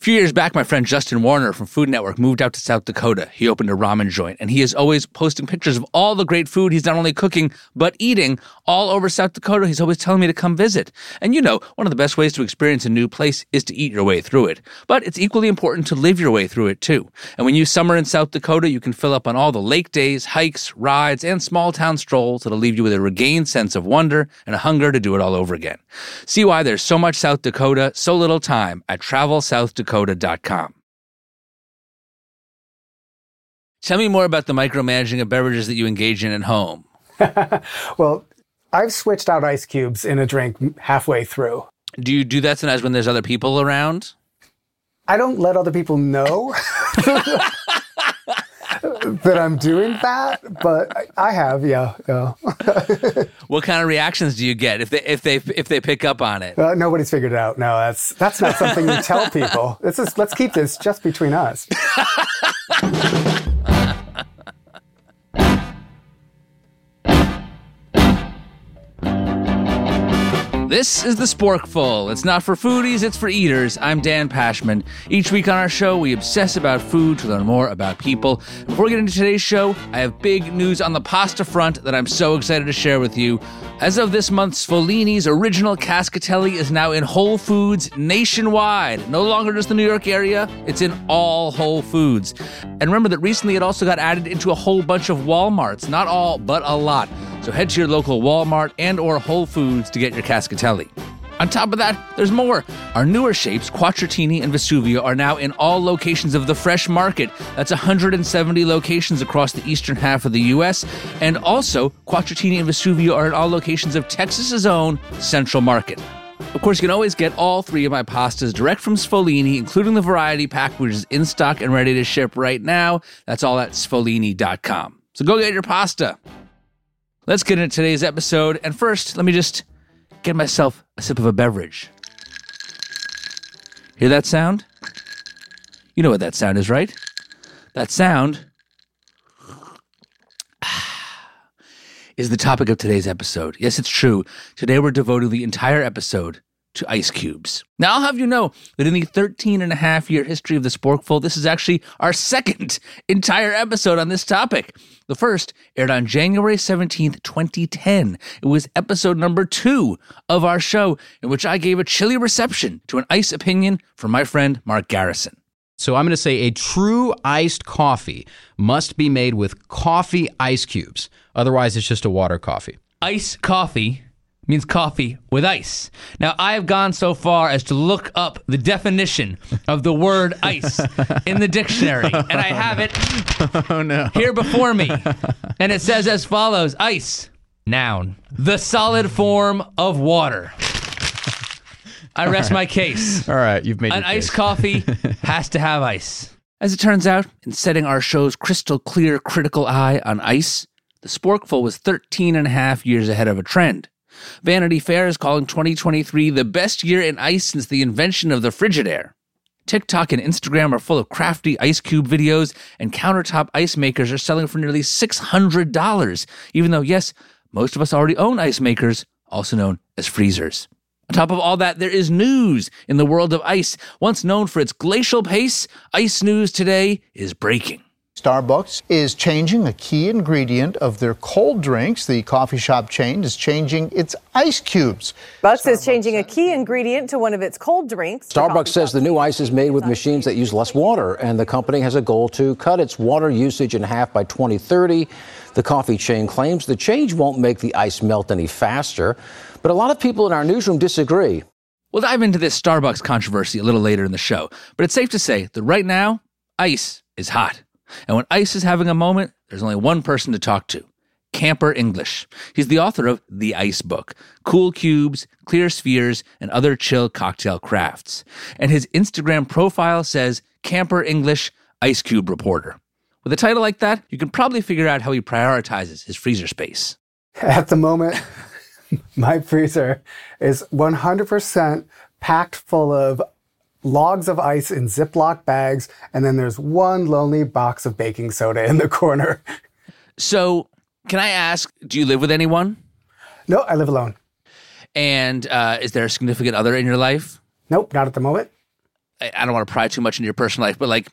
A few years back, my friend Justin Warner from Food Network moved out to South Dakota. He opened a ramen joint, and he is always posting pictures of all the great food he's not only cooking, but eating all over South Dakota. He's always telling me to come visit. And you know, one of the best ways to experience a new place is to eat your way through it. But it's equally important to live your way through it too. And when you summer in South Dakota, you can fill up on all the lake days, hikes, rides, and small town strolls that'll leave you with a regained sense of wonder and a hunger to do it all over again. See why there's so much South Dakota, so little time at travelsouthdakota.com. Tell me more about the micromanaging of beverages that you engage in at home. well, I've switched out ice cubes in a drink halfway through. Do you do that sometimes when there's other people around? I don't let other people know that I'm doing that, but I have, yeah. yeah. what kind of reactions do you get if they if they if they pick up on it? Uh, nobody's figured it out. No, that's that's not something you tell people. This is let's keep this just between us. This is the Sporkful. It's not for foodies, it's for eaters. I'm Dan Pashman. Each week on our show, we obsess about food to learn more about people. Before we get into today's show, I have big news on the pasta front that I'm so excited to share with you. As of this month, Sfolini's original cascatelli is now in Whole Foods nationwide. No longer just the New York area, it's in all Whole Foods. And remember that recently it also got added into a whole bunch of Walmarts. Not all, but a lot. So head to your local Walmart and or Whole Foods to get your cascatelli. On top of that, there's more. Our newer shapes, Quattrini and Vesuvio, are now in all locations of the Fresh Market. That's 170 locations across the eastern half of the U.S. And also, Quattrini and Vesuvio are in all locations of Texas's own Central Market. Of course, you can always get all three of my pastas direct from Sfolini, including the variety pack, which is in stock and ready to ship right now. That's all at sfolini.com. So go get your pasta. Let's get into today's episode. And first, let me just get myself a sip of a beverage. Hear that sound? You know what that sound is, right? That sound is the topic of today's episode. Yes, it's true. Today we're devoting the entire episode to ice cubes. Now, I'll have you know that in the 13 and a half year history of the Sporkful, this is actually our second entire episode on this topic. The first aired on January 17th, 2010. It was episode number two of our show, in which I gave a chilly reception to an ice opinion from my friend Mark Garrison. So I'm going to say a true iced coffee must be made with coffee ice cubes. Otherwise, it's just a water coffee. Ice coffee means coffee with ice. Now, I have gone so far as to look up the definition of the word ice in the dictionary, and I have it oh, no. here before me. And it says as follows Ice, noun, the solid form of water. I rest my case. All right, you've made An your iced case. coffee has to have ice. As it turns out, in setting our show's crystal clear critical eye on ice, the Sporkful was 13 and a half years ahead of a trend. Vanity Fair is calling 2023 the best year in ice since the invention of the Frigidaire. TikTok and Instagram are full of crafty ice cube videos, and countertop ice makers are selling for nearly $600, even though, yes, most of us already own ice makers, also known as freezers. On top of all that, there is news in the world of ice. Once known for its glacial pace, ice news today is breaking. Starbucks is changing a key ingredient of their cold drinks. The coffee shop chain is changing its ice cubes. Bucks is changing a key ingredient to one of its cold drinks. Starbucks says the new ice is made with machines that use less water, and the company has a goal to cut its water usage in half by 2030. The coffee chain claims the change won't make the ice melt any faster, but a lot of people in our newsroom disagree. We'll dive into this Starbucks controversy a little later in the show, but it's safe to say that right now, ice is hot. And when ice is having a moment, there's only one person to talk to Camper English. He's the author of The Ice Book Cool Cubes, Clear Spheres, and Other Chill Cocktail Crafts. And his Instagram profile says Camper English Ice Cube Reporter. With a title like that, you can probably figure out how he prioritizes his freezer space. At the moment, my freezer is 100% packed full of logs of ice in Ziploc bags, and then there's one lonely box of baking soda in the corner. So, can I ask, do you live with anyone? No, I live alone. And uh, is there a significant other in your life? Nope, not at the moment. I I don't want to pry too much into your personal life, but like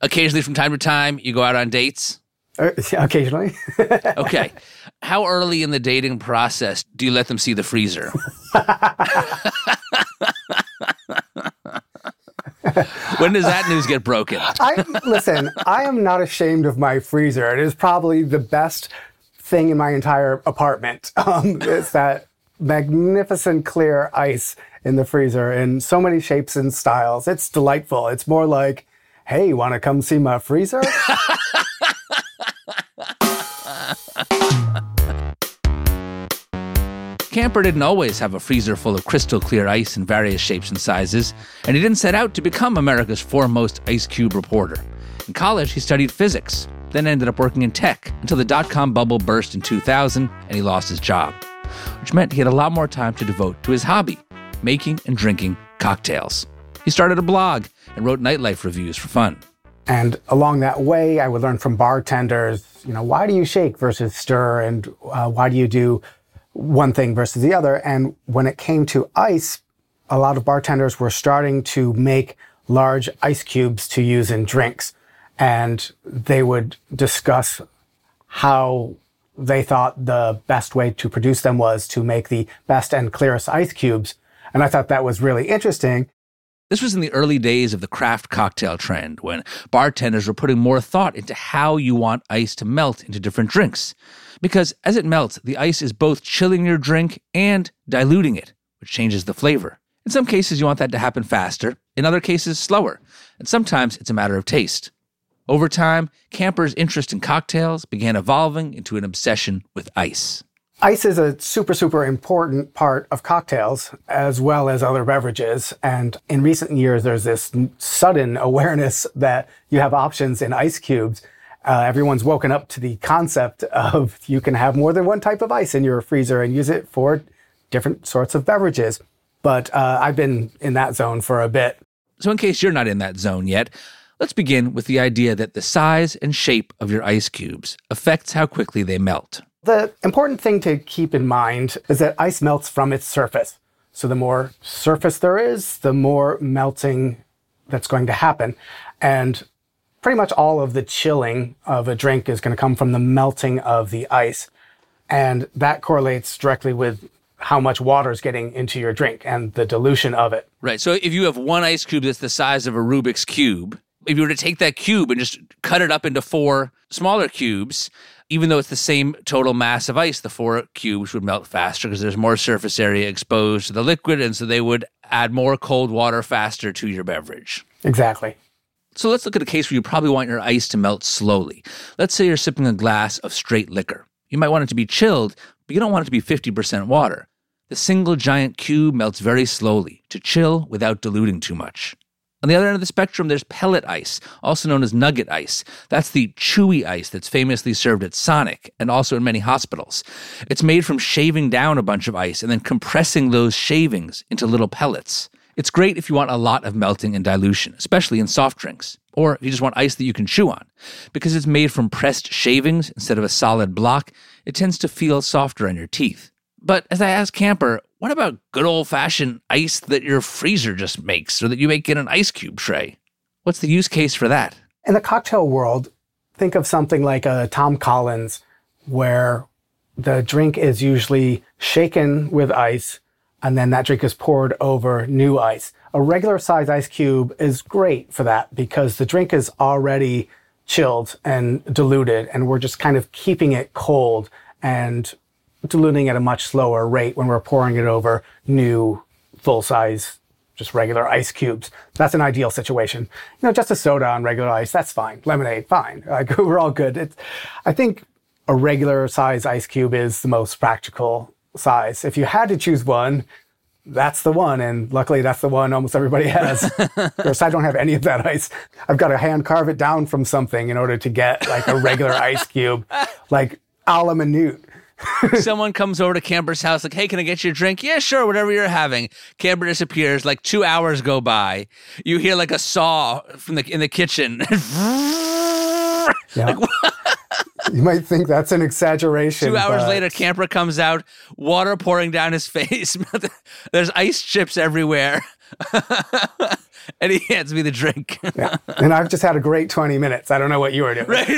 occasionally from time to time, you go out on dates. Uh, occasionally. Okay. How early in the dating process do you let them see the freezer? when does that news get broken? I listen. I am not ashamed of my freezer. It is probably the best thing in my entire apartment. Um, it's that magnificent clear ice in the freezer in so many shapes and styles. It's delightful. It's more like, hey, you want to come see my freezer? Camper didn't always have a freezer full of crystal clear ice in various shapes and sizes, and he didn't set out to become America's foremost ice cube reporter. In college, he studied physics, then ended up working in tech until the dot com bubble burst in 2000 and he lost his job, which meant he had a lot more time to devote to his hobby making and drinking cocktails. He started a blog and wrote nightlife reviews for fun. And along that way, I would learn from bartenders, you know, why do you shake versus stir? And uh, why do you do one thing versus the other? And when it came to ice, a lot of bartenders were starting to make large ice cubes to use in drinks. And they would discuss how they thought the best way to produce them was to make the best and clearest ice cubes. And I thought that was really interesting. This was in the early days of the craft cocktail trend when bartenders were putting more thought into how you want ice to melt into different drinks. Because as it melts, the ice is both chilling your drink and diluting it, which changes the flavor. In some cases, you want that to happen faster, in other cases, slower, and sometimes it's a matter of taste. Over time, Camper's interest in cocktails began evolving into an obsession with ice. Ice is a super, super important part of cocktails as well as other beverages. And in recent years, there's this sudden awareness that you have options in ice cubes. Uh, everyone's woken up to the concept of you can have more than one type of ice in your freezer and use it for different sorts of beverages. But uh, I've been in that zone for a bit. So, in case you're not in that zone yet, let's begin with the idea that the size and shape of your ice cubes affects how quickly they melt. The important thing to keep in mind is that ice melts from its surface. So the more surface there is, the more melting that's going to happen. And pretty much all of the chilling of a drink is going to come from the melting of the ice. And that correlates directly with how much water is getting into your drink and the dilution of it. Right. So, if you have one ice cube that's the size of a Rubik's Cube, if you were to take that cube and just cut it up into four smaller cubes, even though it's the same total mass of ice, the four cubes would melt faster because there's more surface area exposed to the liquid. And so they would add more cold water faster to your beverage. Exactly. So let's look at a case where you probably want your ice to melt slowly. Let's say you're sipping a glass of straight liquor. You might want it to be chilled, but you don't want it to be 50% water. The single giant cube melts very slowly to chill without diluting too much. On the other end of the spectrum, there's pellet ice, also known as nugget ice. That's the chewy ice that's famously served at Sonic and also in many hospitals. It's made from shaving down a bunch of ice and then compressing those shavings into little pellets. It's great if you want a lot of melting and dilution, especially in soft drinks, or if you just want ice that you can chew on. Because it's made from pressed shavings instead of a solid block, it tends to feel softer on your teeth. But as I asked Camper, what about good old fashioned ice that your freezer just makes or that you make in an ice cube tray? What's the use case for that? In the cocktail world, think of something like a Tom Collins, where the drink is usually shaken with ice and then that drink is poured over new ice. A regular size ice cube is great for that because the drink is already chilled and diluted and we're just kind of keeping it cold and diluting at a much slower rate when we're pouring it over new full size just regular ice cubes. That's an ideal situation. You know, just a soda on regular ice, that's fine. Lemonade, fine. Like, we're all good. It's, I think a regular size ice cube is the most practical size. If you had to choose one, that's the one. And luckily, that's the one almost everybody has. of course, I don't have any of that ice. I've got to hand carve it down from something in order to get like a regular ice cube, like a la minute. Someone comes over to Camper's house, like, hey, can I get you a drink? Yeah, sure, whatever you're having. Camper disappears. Like two hours go by. You hear like a saw from the in the kitchen. Yeah. You might think that's an exaggeration. Two hours but- later, Camper comes out, water pouring down his face. There's ice chips everywhere. and he hands me the drink. Yeah. And I've just had a great 20 minutes. I don't know what you were doing. right?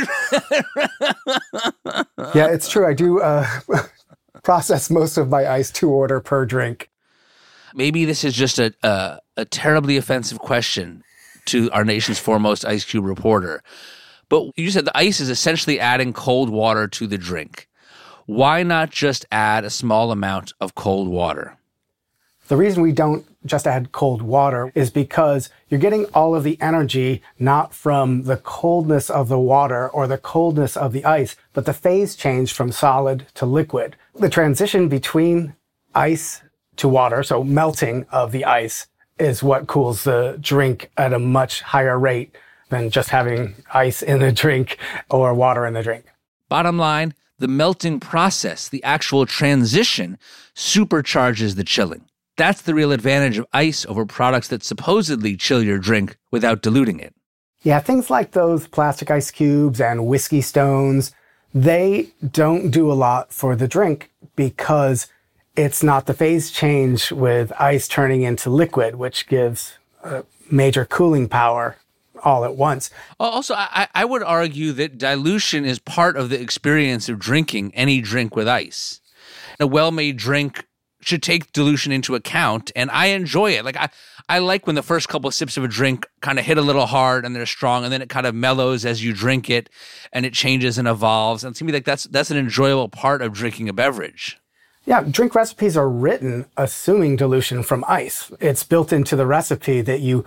Yeah, it's true. I do uh, process most of my ice to order per drink. Maybe this is just a, a, a terribly offensive question to our nation's foremost ice cube reporter. But you said the ice is essentially adding cold water to the drink. Why not just add a small amount of cold water? The reason we don't just add cold water is because you're getting all of the energy not from the coldness of the water or the coldness of the ice, but the phase change from solid to liquid. The transition between ice to water, so melting of the ice, is what cools the drink at a much higher rate than just having ice in the drink or water in the drink. Bottom line, the melting process, the actual transition, supercharges the chilling. That's the real advantage of ice over products that supposedly chill your drink without diluting it. Yeah, things like those plastic ice cubes and whiskey stones, they don't do a lot for the drink because it's not the phase change with ice turning into liquid, which gives uh, major cooling power all at once. Also, I, I would argue that dilution is part of the experience of drinking any drink with ice. A well made drink should take dilution into account, and I enjoy it. Like, I, I like when the first couple of sips of a drink kind of hit a little hard and they're strong, and then it kind of mellows as you drink it and it changes and evolves. And to me, like, that's, that's an enjoyable part of drinking a beverage. Yeah, drink recipes are written assuming dilution from ice. It's built into the recipe that you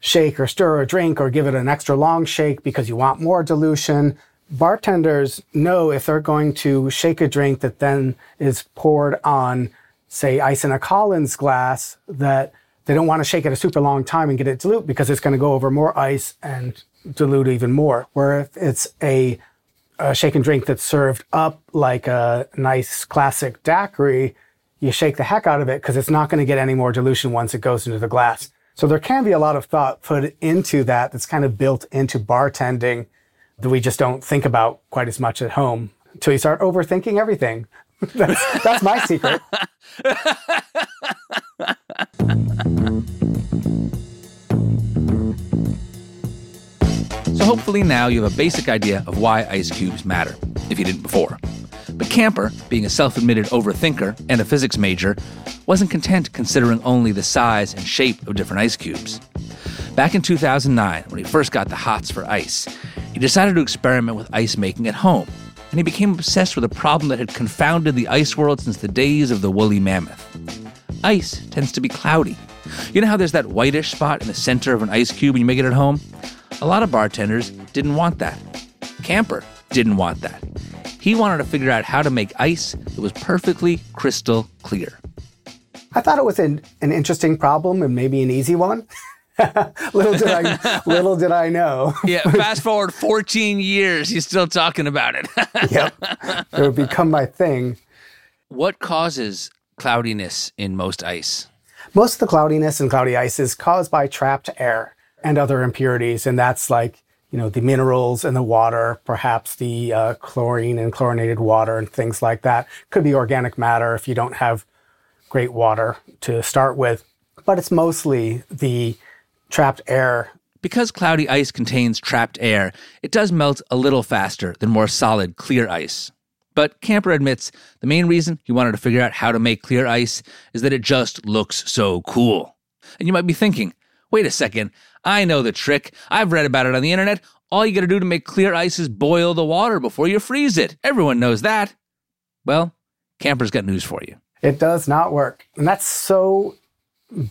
shake or stir a drink or give it an extra long shake because you want more dilution. Bartenders know if they're going to shake a drink that then is poured on, say, ice in a Collins glass, that they don't want to shake it a super long time and get it dilute because it's going to go over more ice and dilute even more. Where if it's a a shaken drink that's served up like a nice classic daiquiri, you shake the heck out of it because it's not going to get any more dilution once it goes into the glass. So there can be a lot of thought put into that that's kind of built into bartending that we just don't think about quite as much at home until you start overthinking everything. that's, that's my secret. So hopefully now you have a basic idea of why ice cubes matter, if you didn't before. But Camper, being a self admitted overthinker and a physics major, wasn't content considering only the size and shape of different ice cubes. Back in 2009, when he first got the hots for ice, he decided to experiment with ice making at home, and he became obsessed with a problem that had confounded the ice world since the days of the woolly mammoth. Ice tends to be cloudy. You know how there's that whitish spot in the center of an ice cube when you make it at home? A lot of bartenders didn't want that. Camper didn't want that. He wanted to figure out how to make ice that was perfectly crystal clear. I thought it was an, an interesting problem and maybe an easy one. little did I little did I know. Yeah, fast forward 14 years, he's still talking about it. yep. It would become my thing. what causes cloudiness in most ice? Most of the cloudiness in cloudy ice is caused by trapped air and other impurities, and that's like you know the minerals in the water, perhaps the uh, chlorine and chlorinated water and things like that. Could be organic matter if you don't have great water to start with, but it's mostly the trapped air. Because cloudy ice contains trapped air, it does melt a little faster than more solid, clear ice. But Camper admits the main reason he wanted to figure out how to make clear ice is that it just looks so cool. And you might be thinking, wait a second, I know the trick. I've read about it on the internet. All you gotta do to make clear ice is boil the water before you freeze it. Everyone knows that. Well, Camper's got news for you. It does not work. And that's so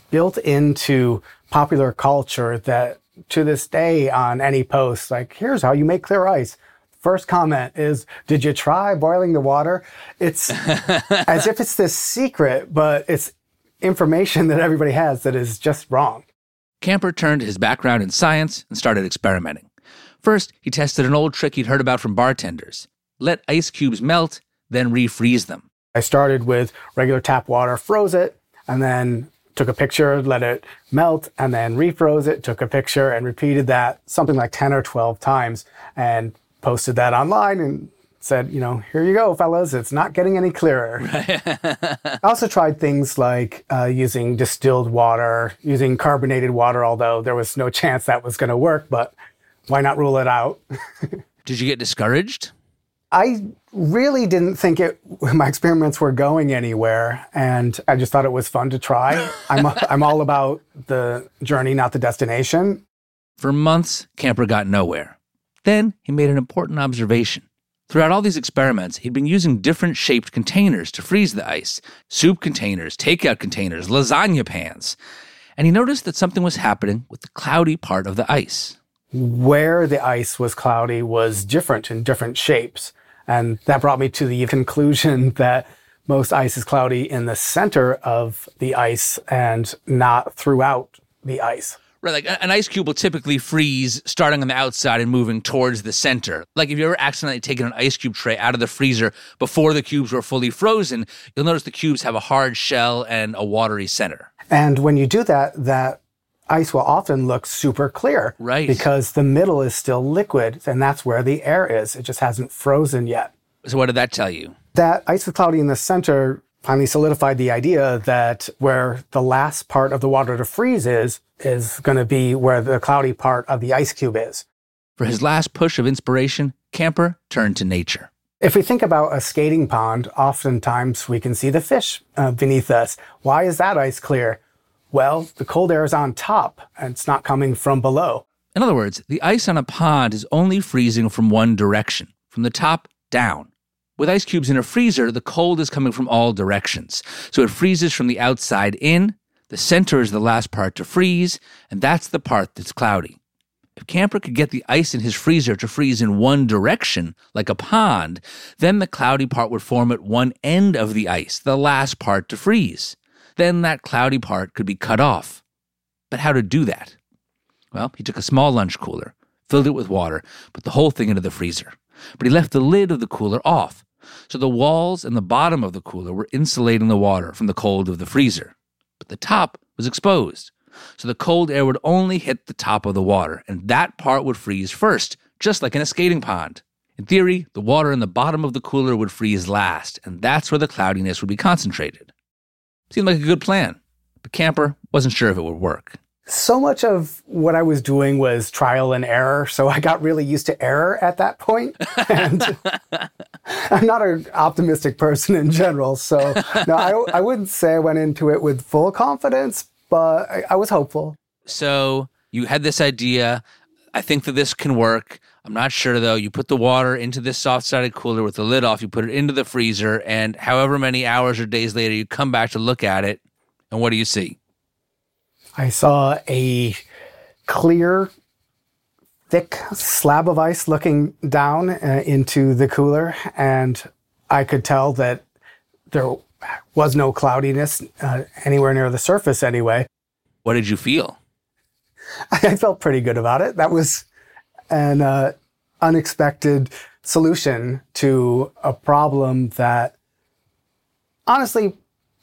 built into popular culture that to this day on any post, like, here's how you make clear ice. First comment is, did you try boiling the water? It's as if it's this secret, but it's information that everybody has that is just wrong. Camper turned his background in science and started experimenting. First, he tested an old trick he'd heard about from bartenders let ice cubes melt, then refreeze them. I started with regular tap water, froze it, and then took a picture, let it melt, and then refroze it, took a picture, and repeated that something like 10 or 12 times and posted that online and said, you know, here you go, fellas. It's not getting any clearer. I also tried things like uh, using distilled water, using carbonated water, although there was no chance that was going to work, but why not rule it out? Did you get discouraged? I really didn't think it my experiments were going anywhere and I just thought it was fun to try. I'm I'm all about the journey, not the destination. For months, Camper got nowhere. Then he made an important observation. Throughout all these experiments, he'd been using different shaped containers to freeze the ice soup containers, takeout containers, lasagna pans. And he noticed that something was happening with the cloudy part of the ice. Where the ice was cloudy was different in different shapes. And that brought me to the conclusion that most ice is cloudy in the center of the ice and not throughout the ice. Right, like an ice cube will typically freeze starting on the outside and moving towards the center. Like if you ever accidentally taken an ice cube tray out of the freezer before the cubes were fully frozen, you'll notice the cubes have a hard shell and a watery center. And when you do that, that ice will often look super clear. Right. Because the middle is still liquid and that's where the air is. It just hasn't frozen yet. So what did that tell you? That ice was cloudy in the center finally solidified the idea that where the last part of the water to freeze is, is going to be where the cloudy part of the ice cube is. For his last push of inspiration, Camper turned to nature. If we think about a skating pond, oftentimes we can see the fish uh, beneath us. Why is that ice clear? Well, the cold air is on top and it's not coming from below. In other words, the ice on a pond is only freezing from one direction, from the top down. With ice cubes in a freezer, the cold is coming from all directions. So it freezes from the outside in, the center is the last part to freeze, and that's the part that's cloudy. If Camper could get the ice in his freezer to freeze in one direction, like a pond, then the cloudy part would form at one end of the ice, the last part to freeze. Then that cloudy part could be cut off. But how to do that? Well, he took a small lunch cooler, filled it with water, put the whole thing into the freezer. But he left the lid of the cooler off so the walls and the bottom of the cooler were insulating the water from the cold of the freezer. But the top was exposed, so the cold air would only hit the top of the water, and that part would freeze first, just like in a skating pond. In theory, the water in the bottom of the cooler would freeze last, and that's where the cloudiness would be concentrated. Seemed like a good plan, but Camper wasn't sure if it would work so much of what I was doing was trial and error. So I got really used to error at that point. And I'm not an optimistic person in general. So no, I, I wouldn't say I went into it with full confidence, but I, I was hopeful. So you had this idea. I think that this can work. I'm not sure though. You put the water into this soft sided cooler with the lid off, you put it into the freezer, and however many hours or days later, you come back to look at it. And what do you see? I saw a clear, thick slab of ice looking down uh, into the cooler, and I could tell that there was no cloudiness uh, anywhere near the surface anyway. What did you feel? I felt pretty good about it. That was an uh, unexpected solution to a problem that honestly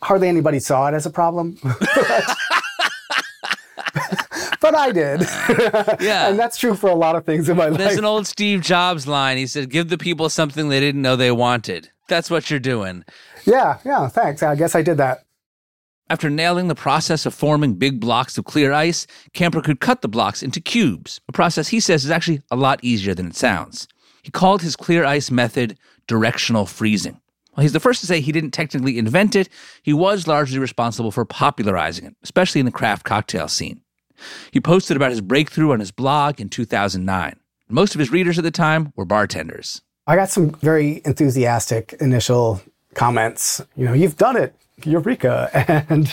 hardly anybody saw it as a problem. but I did. Yeah. and that's true for a lot of things in my There's life. There's an old Steve Jobs line. He said, Give the people something they didn't know they wanted. That's what you're doing. Yeah, yeah, thanks. I guess I did that. After nailing the process of forming big blocks of clear ice, Camper could cut the blocks into cubes, a process he says is actually a lot easier than it sounds. He called his clear ice method directional freezing. While he's the first to say he didn't technically invent it, he was largely responsible for popularizing it, especially in the craft cocktail scene. He posted about his breakthrough on his blog in 2009. Most of his readers at the time were bartenders. I got some very enthusiastic initial comments. You know, you've done it, Eureka. And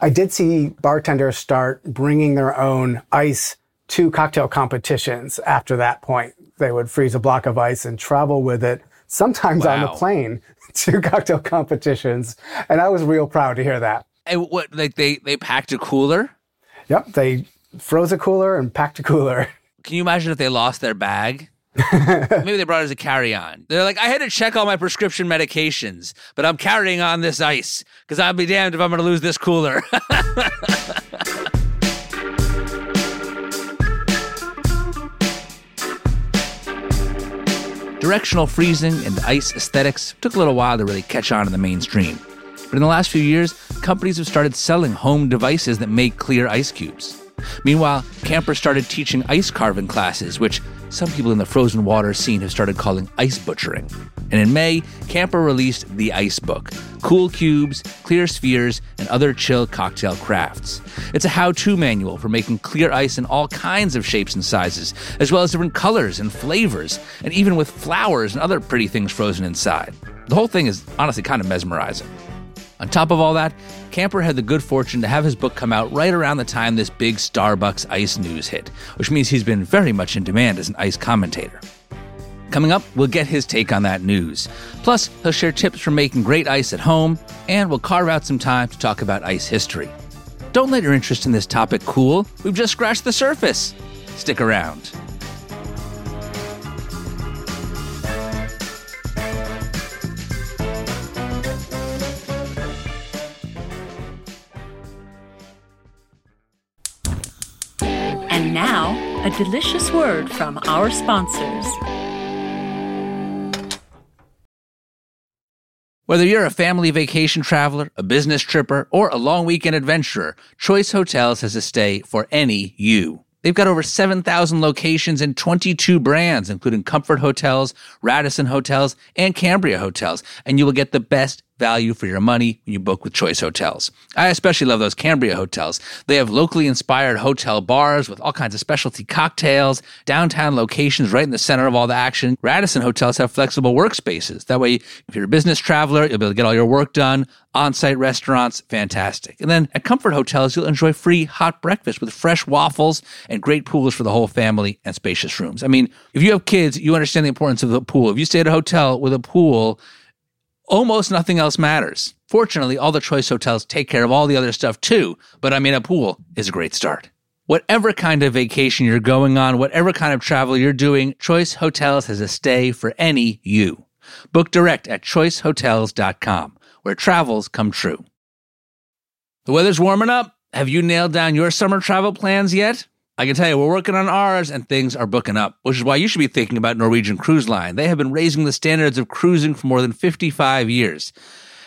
I did see bartenders start bringing their own ice to cocktail competitions after that point. They would freeze a block of ice and travel with it, sometimes wow. on the plane to cocktail competitions. And I was real proud to hear that. And what like they they packed a cooler? Yep, they froze a cooler and packed a cooler. Can you imagine if they lost their bag? Maybe they brought it as a carry-on. They're like, I had to check all my prescription medications, but I'm carrying on this ice because I'll be damned if I'm going to lose this cooler. Directional freezing and ice aesthetics took a little while to really catch on in the mainstream. But in the last few years, companies have started selling home devices that make clear ice cubes. Meanwhile, Camper's started teaching ice carving classes, which some people in the frozen water scene have started calling ice butchering. And in May, Camper released The Ice Book Cool Cubes, Clear Spheres, and Other Chill Cocktail Crafts. It's a how to manual for making clear ice in all kinds of shapes and sizes, as well as different colors and flavors, and even with flowers and other pretty things frozen inside. The whole thing is honestly kind of mesmerizing. On top of all that, Camper had the good fortune to have his book come out right around the time this big Starbucks ice news hit, which means he's been very much in demand as an ice commentator. Coming up, we'll get his take on that news. Plus, he'll share tips for making great ice at home, and we'll carve out some time to talk about ice history. Don't let your interest in this topic cool. We've just scratched the surface. Stick around. Now, a delicious word from our sponsors. Whether you're a family vacation traveler, a business tripper, or a long weekend adventurer, Choice Hotels has a stay for any you. They've got over 7,000 locations and 22 brands, including Comfort Hotels, Radisson Hotels, and Cambria Hotels, and you will get the best value for your money when you book with Choice Hotels. I especially love those Cambria hotels. They have locally inspired hotel bars with all kinds of specialty cocktails, downtown locations right in the center of all the action. Radisson hotels have flexible workspaces. That way, if you're a business traveler, you'll be able to get all your work done. On-site restaurants, fantastic. And then at Comfort Hotels, you'll enjoy free hot breakfast with fresh waffles and great pools for the whole family and spacious rooms. I mean, if you have kids, you understand the importance of the pool. If you stay at a hotel with a pool, almost nothing else matters. Fortunately, all the choice hotels take care of all the other stuff too, but I mean, a pool is a great start. Whatever kind of vacation you're going on, whatever kind of travel you're doing, Choice Hotels has a stay for any you. Book direct at choicehotels.com, where travels come true. The weather's warming up. Have you nailed down your summer travel plans yet? I can tell you, we're working on ours and things are booking up, which is why you should be thinking about Norwegian Cruise Line. They have been raising the standards of cruising for more than 55 years.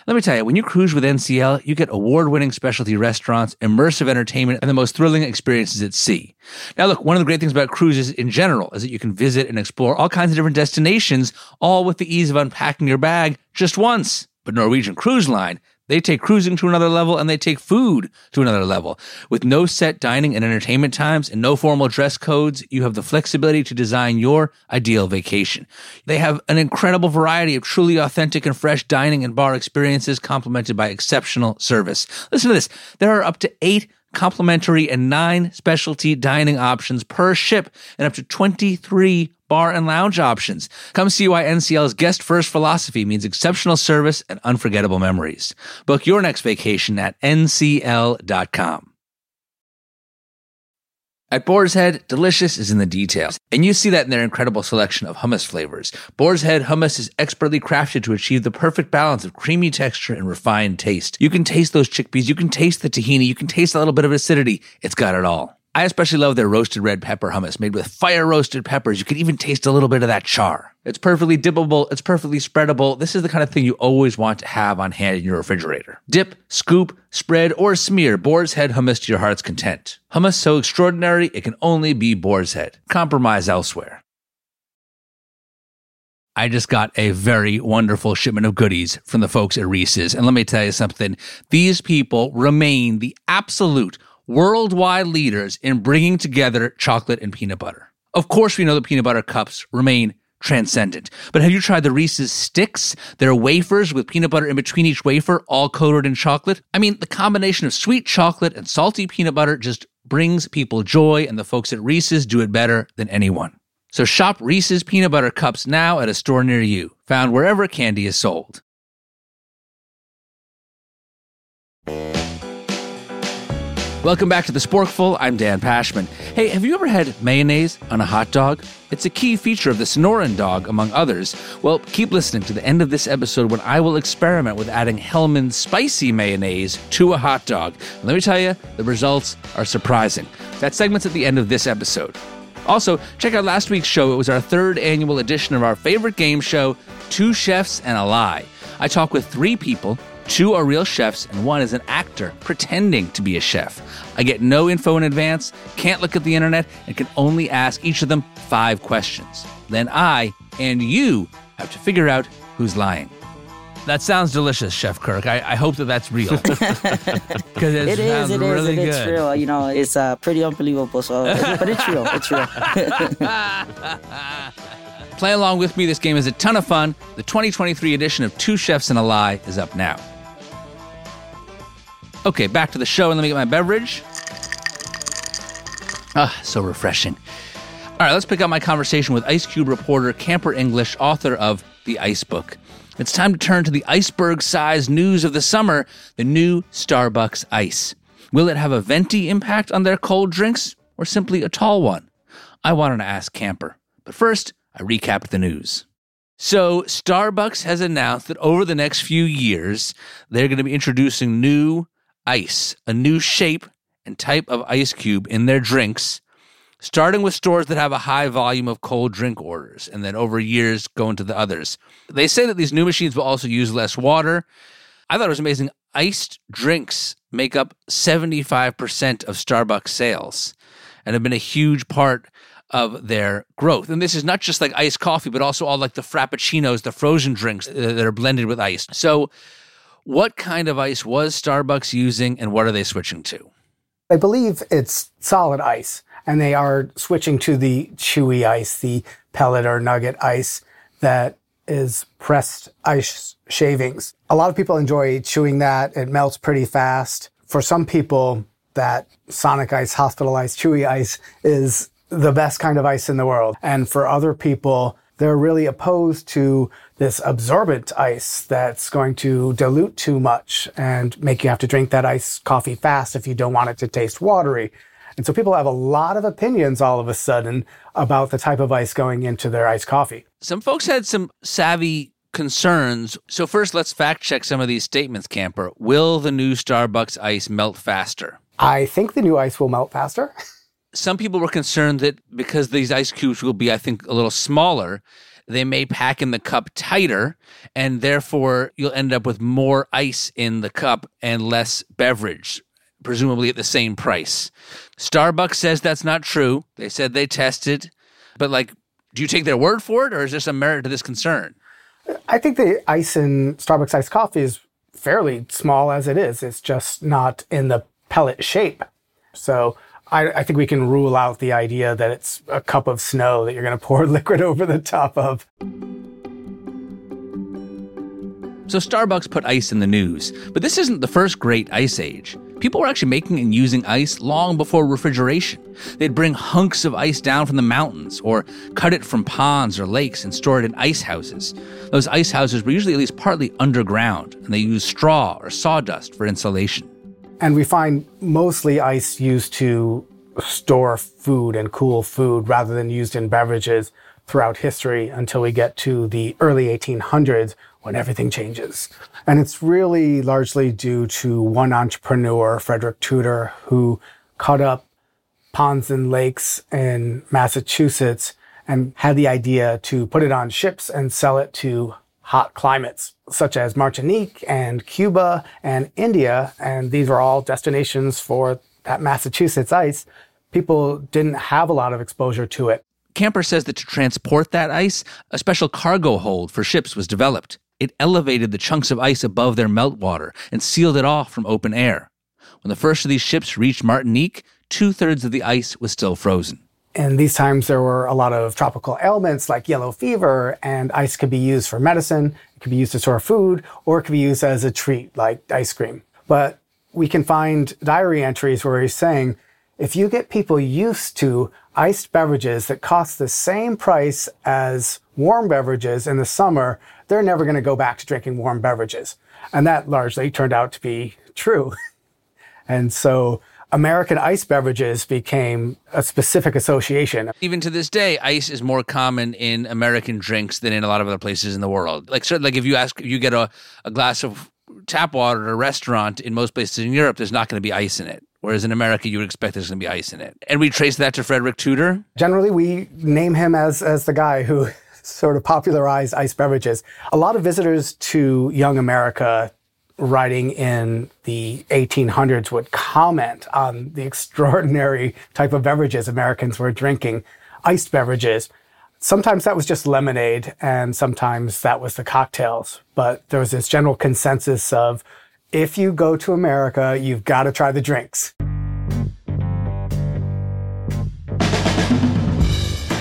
Let me tell you, when you cruise with NCL, you get award winning specialty restaurants, immersive entertainment, and the most thrilling experiences at sea. Now, look, one of the great things about cruises in general is that you can visit and explore all kinds of different destinations, all with the ease of unpacking your bag just once. But Norwegian Cruise Line, they take cruising to another level and they take food to another level. With no set dining and entertainment times and no formal dress codes, you have the flexibility to design your ideal vacation. They have an incredible variety of truly authentic and fresh dining and bar experiences complemented by exceptional service. Listen to this. There are up to eight complimentary and nine specialty dining options per ship and up to 23 bar and lounge options. Come see why NCL's guest first philosophy means exceptional service and unforgettable memories. Book your next vacation at ncl.com. At Boar's Head, delicious is in the details, and you see that in their incredible selection of hummus flavors. Boar's Head hummus is expertly crafted to achieve the perfect balance of creamy texture and refined taste. You can taste those chickpeas, you can taste the tahini, you can taste a little bit of acidity. It's got it all. I especially love their roasted red pepper hummus made with fire roasted peppers. You can even taste a little bit of that char. It's perfectly dippable, it's perfectly spreadable. This is the kind of thing you always want to have on hand in your refrigerator. Dip, scoop, spread, or smear Boar's Head hummus to your heart's content. Hummus so extraordinary, it can only be Boar's Head. Compromise elsewhere. I just got a very wonderful shipment of goodies from the folks at Reese's. And let me tell you something. These people remain the absolute worldwide leaders in bringing together chocolate and peanut butter. Of course, we know the peanut butter cups remain transcendent. But have you tried the Reese's sticks? They're wafers with peanut butter in between each wafer, all coated in chocolate. I mean, the combination of sweet chocolate and salty peanut butter just brings people joy, and the folks at Reese's do it better than anyone. So shop Reese's peanut butter cups now at a store near you, found wherever candy is sold. Welcome back to the Sporkful. I'm Dan Pashman. Hey, have you ever had mayonnaise on a hot dog? It's a key feature of the Sonoran dog, among others. Well, keep listening to the end of this episode when I will experiment with adding Hellmann's spicy mayonnaise to a hot dog. And let me tell you, the results are surprising. That segment's at the end of this episode. Also, check out last week's show. It was our third annual edition of our favorite game show, Two Chefs and a Lie. I talk with three people. Two are real chefs, and one is an actor pretending to be a chef. I get no info in advance, can't look at the internet, and can only ask each of them five questions. Then I and you have to figure out who's lying. That sounds delicious, Chef Kirk. I, I hope that that's real. Because it, It is, sounds it is, really and it's real. You know, it's uh, pretty unbelievable. So, but it's real. It's real. Play along with me. This game is a ton of fun. The 2023 edition of Two Chefs and a Lie is up now. Okay, back to the show, and let me get my beverage. Ah, so refreshing. All right, let's pick up my conversation with Ice Cube reporter Camper English, author of The Ice Book. It's time to turn to the iceberg sized news of the summer the new Starbucks Ice. Will it have a venti impact on their cold drinks or simply a tall one? I wanted to ask Camper. But first, I recapped the news. So, Starbucks has announced that over the next few years, they're going to be introducing new ice, a new shape and type of ice cube in their drinks, starting with stores that have a high volume of cold drink orders, and then over years go into the others. They say that these new machines will also use less water. I thought it was amazing. Iced drinks make up 75% of Starbucks sales and have been a huge part of their growth. And this is not just like iced coffee, but also all like the frappuccinos, the frozen drinks that are blended with ice. So, what kind of ice was Starbucks using and what are they switching to? I believe it's solid ice, and they are switching to the chewy ice, the pellet or nugget ice that is pressed ice shavings. A lot of people enjoy chewing that. It melts pretty fast. For some people, that Sonic Ice, Hospital Ice, Chewy Ice is the best kind of ice in the world. And for other people, they're really opposed to this absorbent ice that's going to dilute too much and make you have to drink that iced coffee fast if you don't want it to taste watery. And so people have a lot of opinions all of a sudden about the type of ice going into their iced coffee. Some folks had some savvy concerns. So, first, let's fact check some of these statements, Camper. Will the new Starbucks ice melt faster? I think the new ice will melt faster. Some people were concerned that because these ice cubes will be, I think, a little smaller, they may pack in the cup tighter, and therefore you'll end up with more ice in the cup and less beverage, presumably at the same price. Starbucks says that's not true. They said they tested, but like, do you take their word for it, or is there some merit to this concern? I think the ice in Starbucks iced coffee is fairly small as it is. It's just not in the pellet shape. So I, I think we can rule out the idea that it's a cup of snow that you're going to pour liquid over the top of. So Starbucks put ice in the news, but this isn't the first great ice age. People were actually making and using ice long before refrigeration. They'd bring hunks of ice down from the mountains or cut it from ponds or lakes and store it in ice houses. Those ice houses were usually at least partly underground, and they used straw or sawdust for insulation. And we find mostly ice used to store food and cool food rather than used in beverages throughout history until we get to the early 1800s when everything changes. And it's really largely due to one entrepreneur, Frederick Tudor, who cut up ponds and lakes in Massachusetts and had the idea to put it on ships and sell it to hot climates such as Martinique and Cuba and India. And these were all destinations for that Massachusetts ice. People didn't have a lot of exposure to it. Camper says that to transport that ice, a special cargo hold for ships was developed. It elevated the chunks of ice above their meltwater and sealed it off from open air. When the first of these ships reached Martinique, two thirds of the ice was still frozen. And these times there were a lot of tropical ailments like yellow fever, and ice could be used for medicine, it could be used to store food, or it could be used as a treat like ice cream. But we can find diary entries where he's saying, if you get people used to iced beverages that cost the same price as warm beverages in the summer, they're never going to go back to drinking warm beverages. And that largely turned out to be true. and so American ice beverages became a specific association. Even to this day, ice is more common in American drinks than in a lot of other places in the world. Like, certainly, like if you ask, if you get a, a glass of tap water at a restaurant in most places in Europe, there's not going to be ice in it. Whereas in America, you would expect there's going to be ice in it. And we trace that to Frederick Tudor. Generally, we name him as, as the guy who sort of popularized ice beverages. A lot of visitors to young America writing in the 1800s would comment on the extraordinary type of beverages Americans were drinking, iced beverages. Sometimes that was just lemonade, and sometimes that was the cocktails. But there was this general consensus of if you go to America, you've got to try the drinks.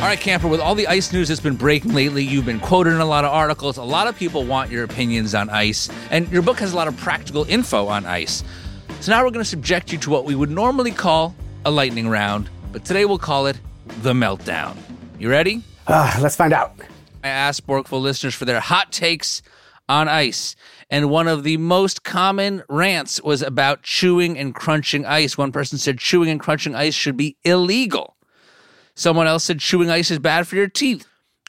Right, Camper, with all the ice news that's been breaking lately, you've been quoted in a lot of articles. A lot of people want your opinions on ice, and your book has a lot of practical info on ice. So now we're going to subject you to what we would normally call a lightning round, but today we'll call it the meltdown. You ready? Uh, let's find out. I asked Sporkful listeners for their hot takes on ice. And one of the most common rants was about chewing and crunching ice. One person said chewing and crunching ice should be illegal. Someone else said chewing ice is bad for your teeth.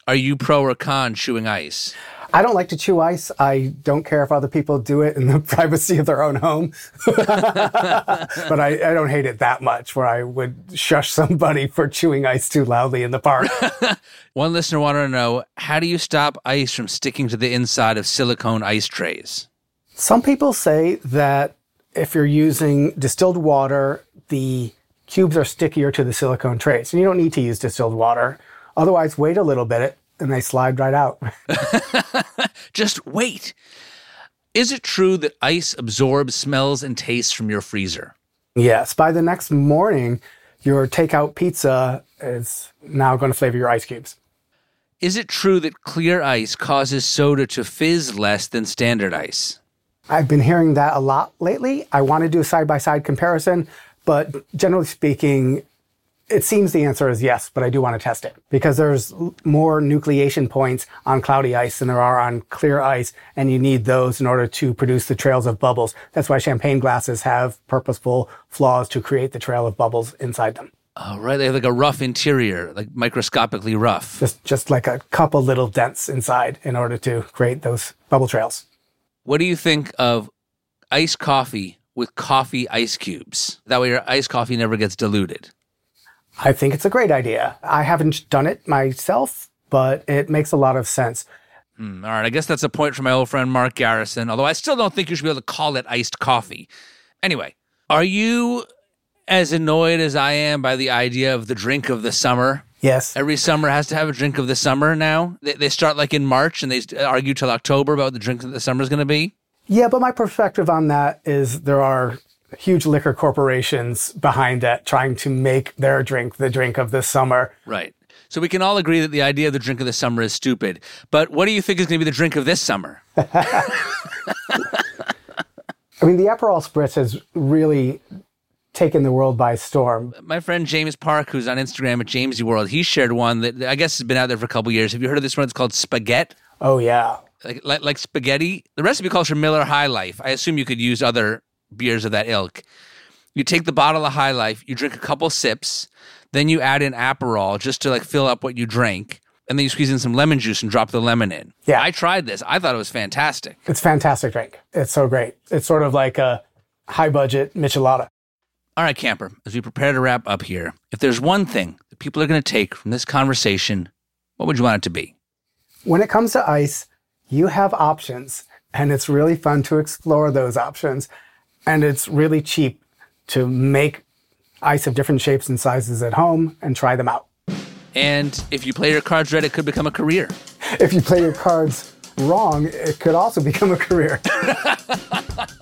Are you pro or con chewing ice? I don't like to chew ice. I don't care if other people do it in the privacy of their own home. but I, I, don't hate it that much where I would shush somebody for chewing ice too loudly in the park. One listener wanted to know how do you stop ice from sticking to the inside of silicone ice trays? Some people say that if you're using distilled water, the cubes are stickier to the silicone trays. And you don't need to use distilled water. Otherwise, wait a little bit and they slide right out. Just wait. Is it true that ice absorbs smells and tastes from your freezer? Yes. By the next morning, your takeout pizza is now going to flavor your ice cubes. Is it true that clear ice causes soda to fizz less than standard ice? I've been hearing that a lot lately. I want to do a side by side comparison, but generally speaking, it seems the answer is yes, but I do want to test it because there's more nucleation points on cloudy ice than there are on clear ice, and you need those in order to produce the trails of bubbles. That's why champagne glasses have purposeful flaws to create the trail of bubbles inside them. Oh, right. They have like a rough interior, like microscopically rough. Just, just like a couple little dents inside in order to create those bubble trails. What do you think of iced coffee with coffee ice cubes? That way your iced coffee never gets diluted. I think it's a great idea. I haven't done it myself, but it makes a lot of sense. Mm, all right, I guess that's a point from my old friend Mark Garrison, although I still don't think you should be able to call it iced coffee. Anyway, are you as annoyed as I am by the idea of the drink of the summer? Yes. Every summer has to have a drink of the summer now. They, they start like in March and they argue till October about what the drink of the summer is going to be. Yeah, but my perspective on that is there are huge liquor corporations behind it trying to make their drink the drink of the summer. Right. So we can all agree that the idea of the drink of the summer is stupid. But what do you think is going to be the drink of this summer? I mean, the Aperol Spritz has really taken the world by storm. My friend James Park, who's on Instagram at Jamesy World, he shared one that I guess has been out there for a couple years. Have you heard of this one? It's called Spaghetti. Oh yeah, like, like like spaghetti. The recipe calls for Miller High Life. I assume you could use other beers of that ilk. You take the bottle of High Life, you drink a couple sips, then you add in Aperol just to like fill up what you drank, and then you squeeze in some lemon juice and drop the lemon in. Yeah, I tried this. I thought it was fantastic. It's fantastic drink. It's so great. It's sort of like a high budget michelada. All right, camper. As we prepare to wrap up here, if there's one thing that people are going to take from this conversation, what would you want it to be? When it comes to ice, you have options, and it's really fun to explore those options and it's really cheap to make ice of different shapes and sizes at home and try them out. And if you play your cards right, it could become a career. If you play your cards wrong, it could also become a career.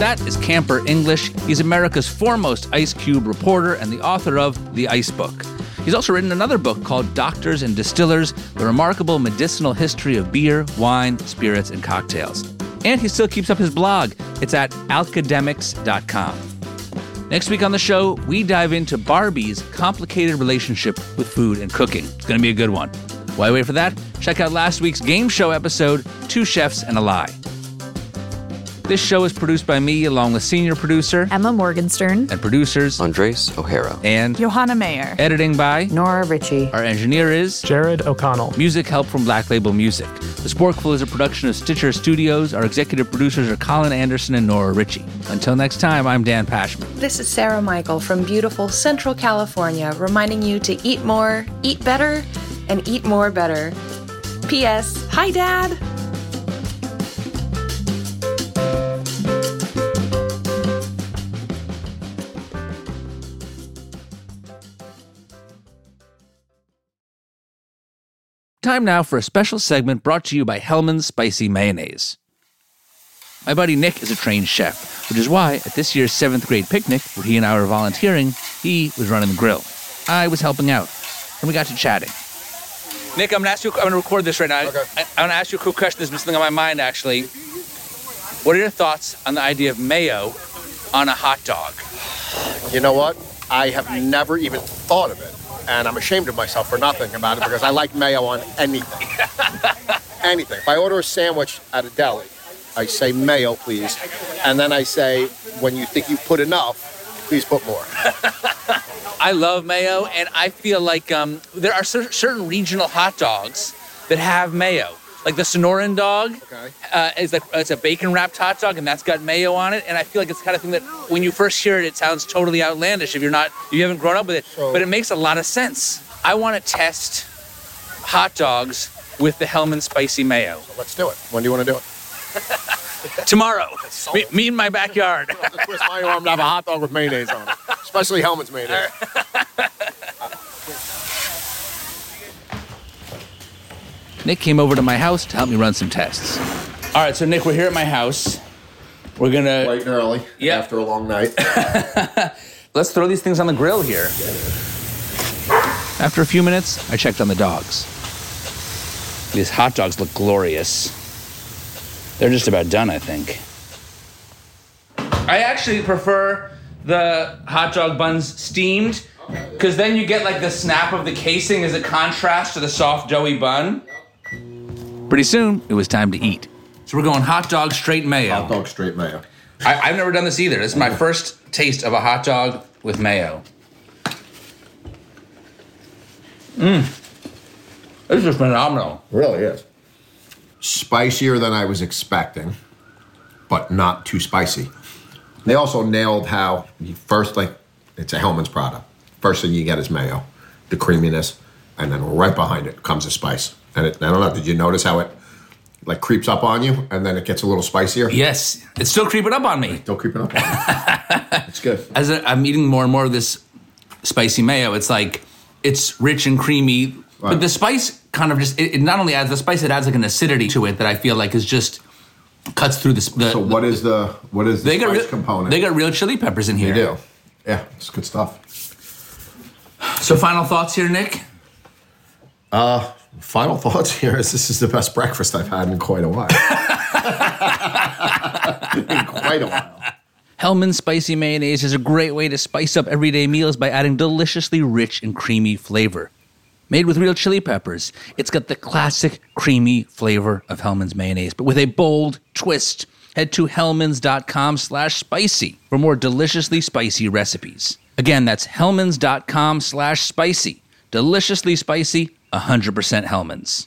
That is Camper English. He's America's foremost ice cube reporter and the author of The Ice Book. He's also written another book called Doctors and Distillers The Remarkable Medicinal History of Beer, Wine, Spirits, and Cocktails. And he still keeps up his blog. It's at alcademics.com. Next week on the show, we dive into Barbie's complicated relationship with food and cooking. It's going to be a good one. Why wait for that? Check out last week's game show episode Two Chefs and a Lie. This show is produced by me along with senior producer Emma Morgenstern and producers Andres O'Hara and Johanna Mayer. editing by Nora Ritchie. our engineer is Jared O'Connell. Music help from Black Label Music. The Sporkful is a production of Stitcher Studios. Our executive producers are Colin Anderson and Nora Ritchie. Until next time, I'm Dan Pashman. This is Sarah Michael from beautiful Central California, reminding you to eat more, eat better, and eat more better. P.S. Hi, Dad. Time now for a special segment brought to you by Hellmann's Spicy Mayonnaise. My buddy Nick is a trained chef, which is why at this year's seventh grade picnic, where he and I were volunteering, he was running the grill. I was helping out, and we got to chatting. Nick, I'm gonna ask you. I'm gonna record this right now. Okay. I, I'm gonna ask you a quick question. There's been something on my mind actually. What are your thoughts on the idea of mayo on a hot dog? You know what? I have never even thought of it. And I'm ashamed of myself for not thinking about it because I like mayo on anything. anything. If I order a sandwich at a deli, I say mayo, please. And then I say, when you think you've put enough, please put more. I love mayo, and I feel like um, there are cer- certain regional hot dogs that have mayo. Like the Sonoran dog Okay. uh, is like it's a bacon wrapped hot dog, and that's got mayo on it. And I feel like it's the kind of thing that when you first hear it, it sounds totally outlandish if you're not if you haven't grown up with it. So- but it makes a lot of sense. I want to test hot dogs with the Hellmann spicy mayo Let's do it. When do you want to do it? tomorrow. Me, me in my backyard. I'll twist my arm to have a hot dog with mayonnaise on it. Especially Hellmann's mayonnaise. Nick came over to my house to help me run some tests. All right, so Nick, we're here at my house. We're gonna Light and early. Yeah. After a long night. let's throw these things on the grill here. After a few minutes, I checked on the dogs. These hot dogs look glorious. They're just about done, I think. I actually prefer the hot dog buns steamed because then you get like the snap of the casing as a contrast to the soft, doughy bun. Pretty soon, it was time to eat. So we're going hot dog straight mayo. hot dog straight mayo. I, I've never done this either. This is my first taste of a hot dog with mayo. Mmm. This is phenomenal. Really is. Spicier than I was expecting, but not too spicy. They also nailed how you first, like, it's a Hellmann's product. First thing you get is mayo, the creaminess, and then right behind it comes the spice. And it, I don't know, did you notice how it like creeps up on you and then it gets a little spicier? Yes, it's still creeping up on me. Still creeping up on you. it's good. As I- I'm eating more and more of this spicy mayo, it's like it's rich and creamy, but the spice kind of just it, it not only adds the spice, it adds like an acidity to it that I feel like is just cuts through the. the So what is the what is the they got spice real, component? They got real chili peppers in here. They do. Yeah, it's good stuff. So final thoughts here, Nick. Uh, final thoughts here is this is the best breakfast I've had in quite a while. in quite a while. Hellmann's spicy mayonnaise is a great way to spice up everyday meals by adding deliciously rich and creamy flavor. Made with real chili peppers, it's got the classic creamy flavor of Hellmann's mayonnaise, but with a bold twist. Head to hellmanns.com slash spicy for more deliciously spicy recipes. Again, that's hellmanns.com slash spicy. Deliciously spicy, 100% Hellmann's.